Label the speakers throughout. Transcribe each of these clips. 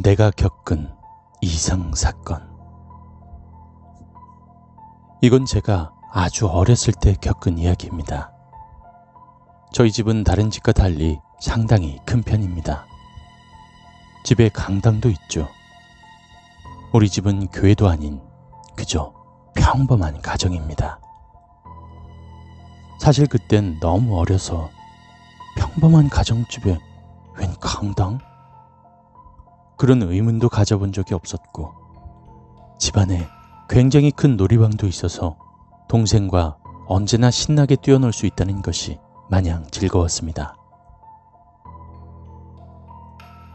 Speaker 1: 내가 겪은 이상 사건. 이건 제가 아주 어렸을 때 겪은 이야기입니다. 저희 집은 다른 집과 달리 상당히 큰 편입니다. 집에 강당도 있죠. 우리 집은 교회도 아닌 그저 평범한 가정입니다. 사실 그땐 너무 어려서 평범한 가정집에 웬 강당? 그런 의문도 가져본 적이 없었고 집안에 굉장히 큰 놀이방도 있어서 동생과 언제나 신나게 뛰어놀 수 있다는 것이 마냥 즐거웠습니다.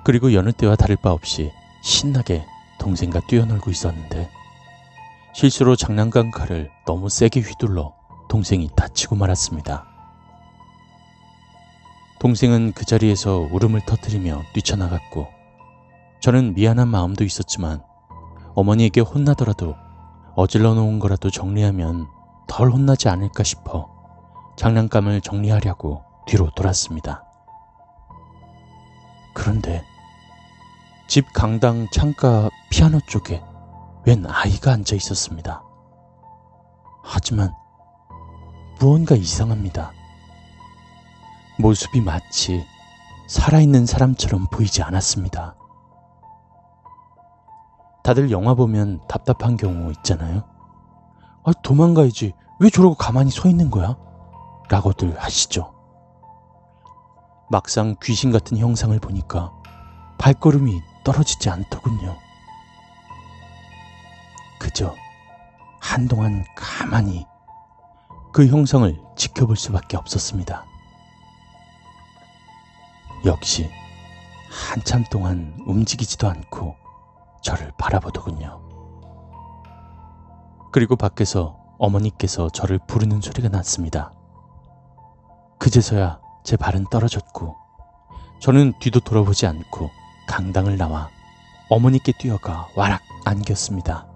Speaker 1: 그리고 여느 때와 다를 바 없이 신나게 동생과 뛰어놀고 있었는데 실수로 장난감 칼을 너무 세게 휘둘러 동생이 다치고 말았습니다. 동생은 그 자리에서 울음을 터뜨리며 뛰쳐나갔고 저는 미안한 마음도 있었지만 어머니에게 혼나더라도 어질러 놓은 거라도 정리하면 덜 혼나지 않을까 싶어 장난감을 정리하려고 뒤로 돌았습니다. 그런데 집 강당 창가 피아노 쪽에 웬 아이가 앉아 있었습니다. 하지만 무언가 이상합니다. 모습이 마치 살아있는 사람처럼 보이지 않았습니다. 다들 영화 보면 답답한 경우 있잖아요. 아, 도망가야지. 왜 저러고 가만히 서 있는 거야? 라고들 하시죠. 막상 귀신 같은 형상을 보니까 발걸음이 떨어지지 않더군요. 그저 한동안 가만히 그 형상을 지켜볼 수밖에 없었습니다. 역시 한참 동안 움직이지도 않고 저를 바라보더군요. 그리고 밖에서 어머니께서 저를 부르는 소리가 났습니다. 그제서야 제 발은 떨어졌고 저는 뒤도 돌아보지 않고 강당을 나와 어머니께 뛰어가 와락 안겼습니다.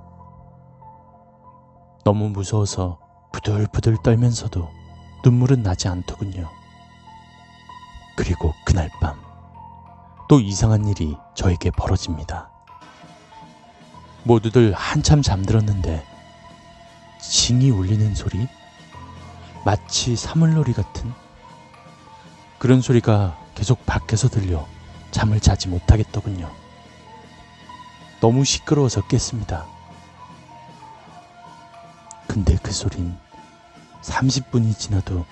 Speaker 1: 너무 무서워서 부들부들 떨면서도 눈물은 나지 않더군요. 그리고 그날 밤 또 이상한 일이 저에게 벌어집니다. 모두들 한참 잠들었는데 징이 울리는 소리? 마치 사물놀이 같은 그런 소리가 계속 밖에서 들려 잠을 자지 못하겠더군요. 너무 시끄러워서 깼습니다. 근데 그 소린 30분이 지나도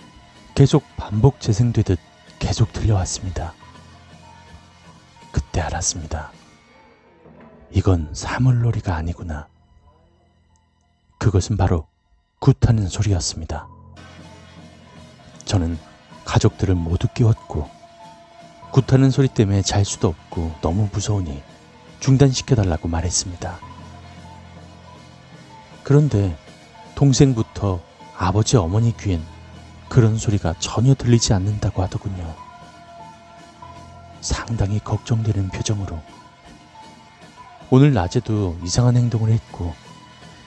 Speaker 1: 계속 반복 재생되듯 계속 들려왔습니다. 그때 알았습니다. 이건 사물놀이가 아니구나. 그것은 바로 굿하는 소리였습니다. 저는 가족들을 모두 깨웠고 굿하는 소리 때문에 잘 수도 없고 너무 무서우니 중단시켜달라고 말했습니다. 그런데 동생부터 아버지 어머니 귀엔 그런 소리가 전혀 들리지 않는다고 하더군요. 상당히 걱정되는 표정으로 오늘 낮에도 이상한 행동을 했고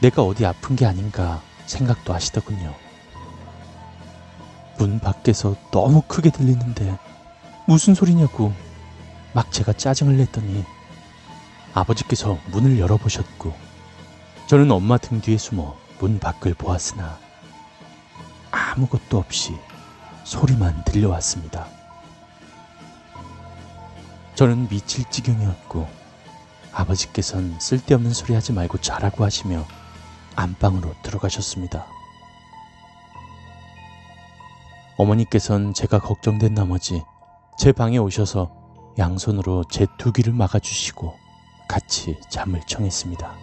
Speaker 1: 내가 어디 아픈 게 아닌가 생각도 하시더군요. 문 밖에서 너무 크게 들리는데 무슨 소리냐고 막 제가 짜증을 냈더니 아버지께서 문을 열어보셨고 저는 엄마 등 뒤에 숨어 문 밖을 보았으나 아무것도 없이 소리만 들려왔습니다. 저는 미칠 지경이었고 아버지께선 쓸데없는 소리 하지 말고 자라고 하시며 안방으로 들어가셨습니다. 어머니께선 제가 걱정된 나머지 제 방에 오셔서 양손으로 제 두 귀를 막아주시고 같이 잠을 청했습니다.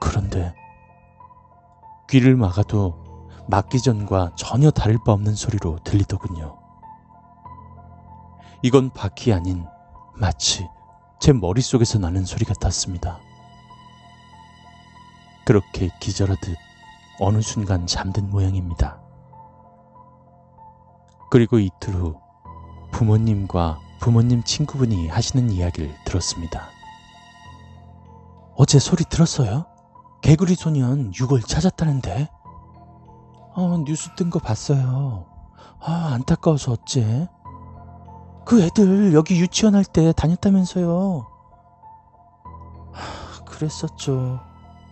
Speaker 1: 그런데 귀를 막아도 막기 전과 전혀 다를 바 없는 소리로 들리더군요. 이건 바퀴 아닌 마치 제 머릿속에서 나는 소리 같았습니다. 그렇게 기절하듯 어느 순간 잠든 모양입니다. 그리고 이틀 후 부모님과 부모님 친구분이 하시는 이야기를 들었습니다. 어제 소리 들었어요? 개구리 소년 6월 찾았다는데? 어, 뉴스 뜬 거 봤어요. 아, 안타까워서 어째? 그 애들 여기 유치원 할 때 다녔다면서요. 하, 그랬었죠.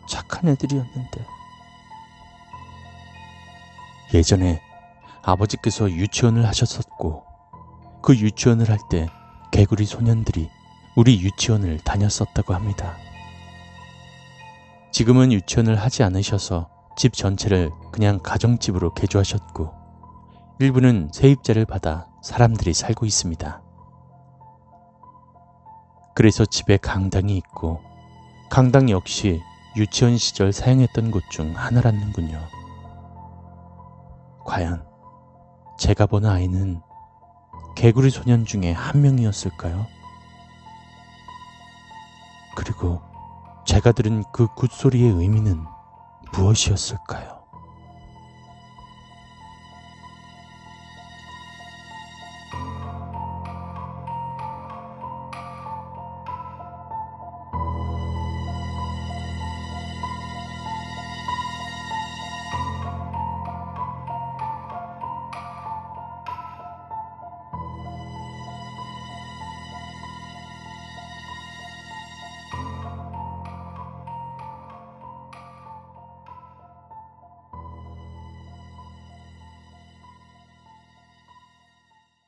Speaker 1: 착한 애들이었는데. 예전에 아버지께서 유치원을 하셨었고, 그 유치원을 할 때 개구리 소년들이 우리 유치원을 다녔었다고 합니다. 지금은 유치원을 하지 않으셔서 집 전체를 그냥 가정집으로 개조하셨고, 일부는 세입자를 받아 사람들이 살고 있습니다. 그래서 집에 강당이 있고, 강당 역시 유치원 시절 사용했던 곳 중 하나라는군요. 과연 제가 본 아이는 개구리 소년 중에 한 명이었을까요? 그리고 제가 들은 그 굿소리의 의미는 무엇이었을까요?